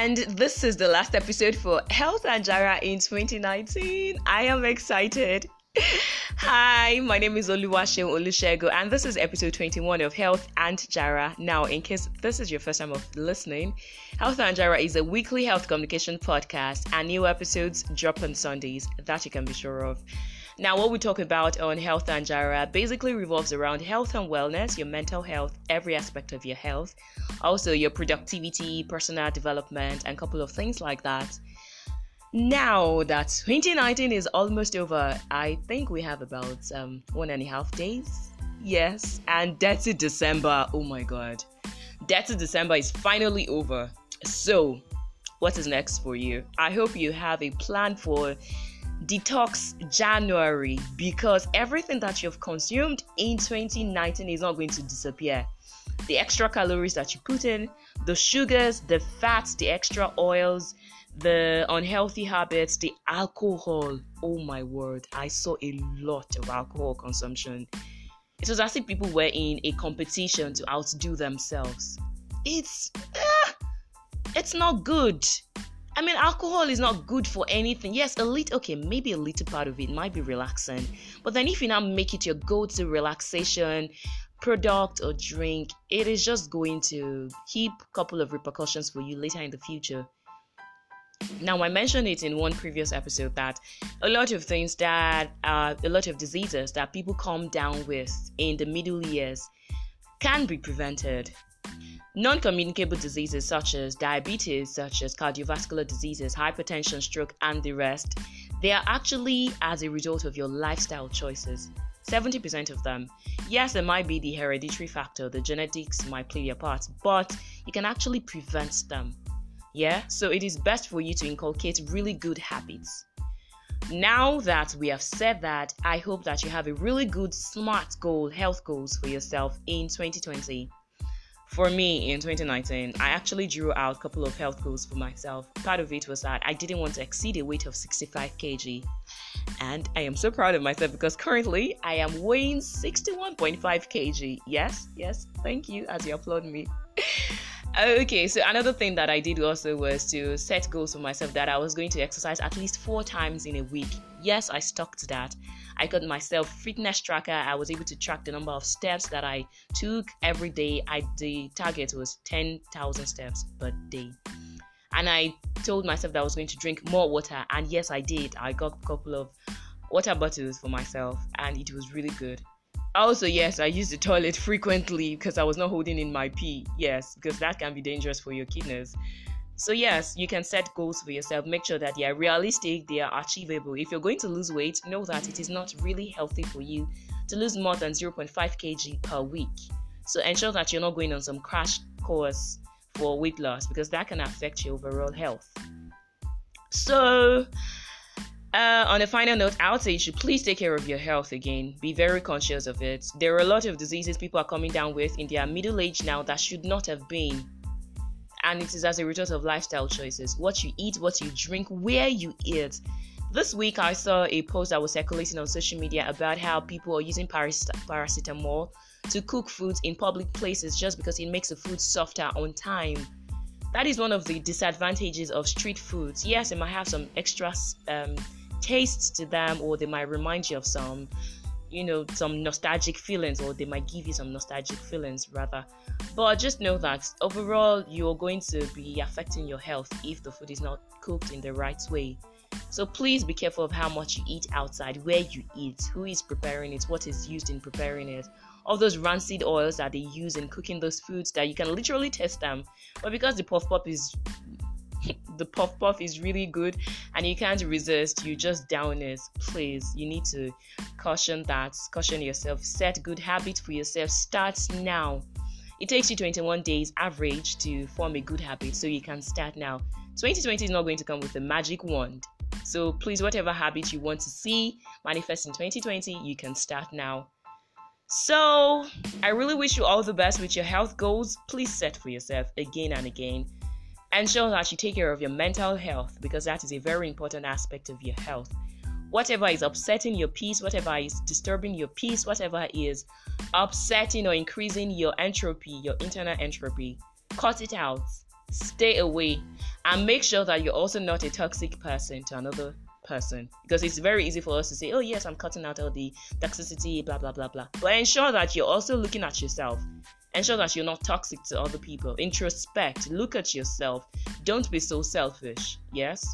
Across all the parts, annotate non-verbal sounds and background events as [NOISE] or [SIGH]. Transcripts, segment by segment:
And this is the last episode for Health and Jara in 2019. I am excited. [LAUGHS] Hi, my name is Oluwashem Olushego, and this is episode 21 of Health and Jara. Now, in case this is your first time of listening, Health and Jara is a weekly health communication podcast, and new episodes drop on Sundays. That you can be sure of. Now, what we talk about on Health and Jara basically revolves around health and wellness, your mental health, every aspect of your health, also your productivity, personal development, and a couple of things like that. Now that 2019 is almost over, I think we have about um, one and a half days. Yes, and that's it, December. Oh my god, it, December is finally over. So, what is next for you? I hope you have a plan for detox January because everything that you've consumed in 2019 is not going to disappear. The extra calories that you put in, the sugars, the fats, the extra oils, the unhealthy habits, the alcohol. Oh my word, I saw a lot of alcohol consumption. It was as if people were in a competition to outdo themselves. It's uh, it's not good. I mean, alcohol is not good for anything. Yes, a little, okay, maybe a little part of it might be relaxing. But then if you now make it your go to relaxation product or drink, it is just going to keep a couple of repercussions for you later in the future. Now, I mentioned it in one previous episode that a lot of things that, uh, a lot of diseases that people come down with in the middle years can be prevented Non communicable diseases such as diabetes, such as cardiovascular diseases, hypertension, stroke, and the rest, they are actually as a result of your lifestyle choices. 70% of them. Yes, it might be the hereditary factor, the genetics might play a part, but you can actually prevent them. Yeah, so it is best for you to inculcate really good habits. Now that we have said that, I hope that you have a really good smart goal, health goals for yourself in 2020. For me in 2019, I actually drew out a couple of health goals for myself. Part of it was that I didn't want to exceed a weight of 65 kg. And I am so proud of myself because currently I am weighing 61.5 kg. Yes, yes, thank you as you applaud me. [LAUGHS] Okay, so another thing that I did also was to set goals for myself that I was going to exercise at least four times in a week. Yes, I stuck to that. I got myself fitness tracker. I was able to track the number of steps that I took every day. I the target was 10,000 steps per day. And I told myself that I was going to drink more water and yes, I did. I got a couple of water bottles for myself and it was really good. Also, yes, I used the toilet [LAUGHS] frequently because I was not holding in my pee. Yes, because that can be dangerous for your kidneys. So, yes, you can set goals for yourself. Make sure that they are realistic, they are achievable. If you're going to lose weight, know that it is not really healthy for you to lose more than 0.5 kg per week. So, ensure that you're not going on some crash course for weight loss because that can affect your overall health. So, uh, on a final note, I would say you should please take care of your health again. Be very conscious of it. There are a lot of diseases people are coming down with in their middle age now that should not have been. And it is as a result of lifestyle choices what you eat, what you drink, where you eat. This week, I saw a post that was circulating on social media about how people are using paracetamol to cook foods in public places just because it makes the food softer on time that is one of the disadvantages of street foods. Yes, it might have some extra um, taste to them, or they might remind you of some, you know, some nostalgic feelings, or they might give you some nostalgic feelings rather. But just know that overall, you're going to be affecting your health if the food is not cooked in the right way. So please be careful of how much you eat outside, where you eat, who is preparing it, what is used in preparing it all those rancid oils that they use in cooking those foods that you can literally taste them. But because the puff puff is [LAUGHS] the puff puff is really good and you can't resist, you just down it. Please, you need to caution that, caution yourself, set good habits for yourself. Start now. It takes you 21 days average to form a good habit, so you can start now. 2020 is not going to come with a magic wand. So please, whatever habit you want to see manifest in 2020, you can start now. So, I really wish you all the best with your health goals. Please set for yourself again and again. Ensure that you take care of your mental health because that is a very important aspect of your health. Whatever is upsetting your peace, whatever is disturbing your peace, whatever is upsetting or increasing your entropy, your internal entropy, cut it out. stay away and make sure that you're also not a toxic person to another person because it's very easy for us to say oh yes i'm cutting out all the toxicity blah blah blah blah but ensure that you're also looking at yourself ensure that you're not toxic to other people. Introspect. Look at yourself. Don't be so selfish. Yes?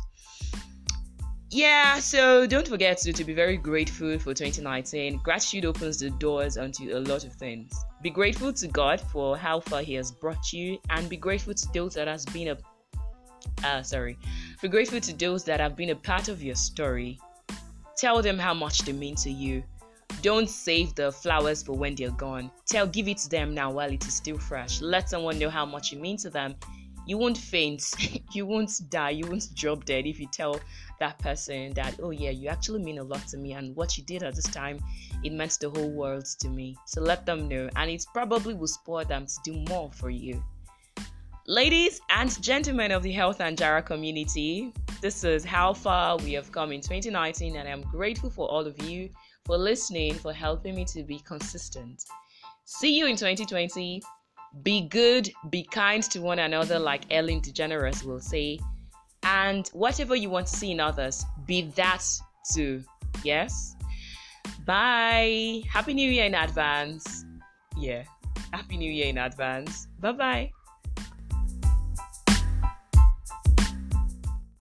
Yeah so don't forget to, to be very grateful for 2019 gratitude opens the doors onto a lot of things. Be grateful to god for how far he has brought you and be grateful to those that has been a uh, sorry. Be grateful to those that have been a part of your story. Tell them how much they mean to you don't save the flowers for when they're gone. Tell give it to them now while it is still fresh. Let someone know how much you mean to them. You won't faint, [LAUGHS] you won't die, you won't drop dead if you tell that person that, oh yeah, you actually mean a lot to me, and what you did at this time, it meant the whole world to me. So let them know, and it probably will spur them to do more for you. Ladies and gentlemen of the Health and Jara community, this is how far we have come in 2019, and I'm grateful for all of you for listening, for helping me to be consistent. See you in 2020. Be good, be kind to one another, like Ellen DeGeneres will say. And whatever you want to see in others, be that too. Yes? Bye. Happy New Year in advance. Yeah. Happy New Year in advance. Bye bye.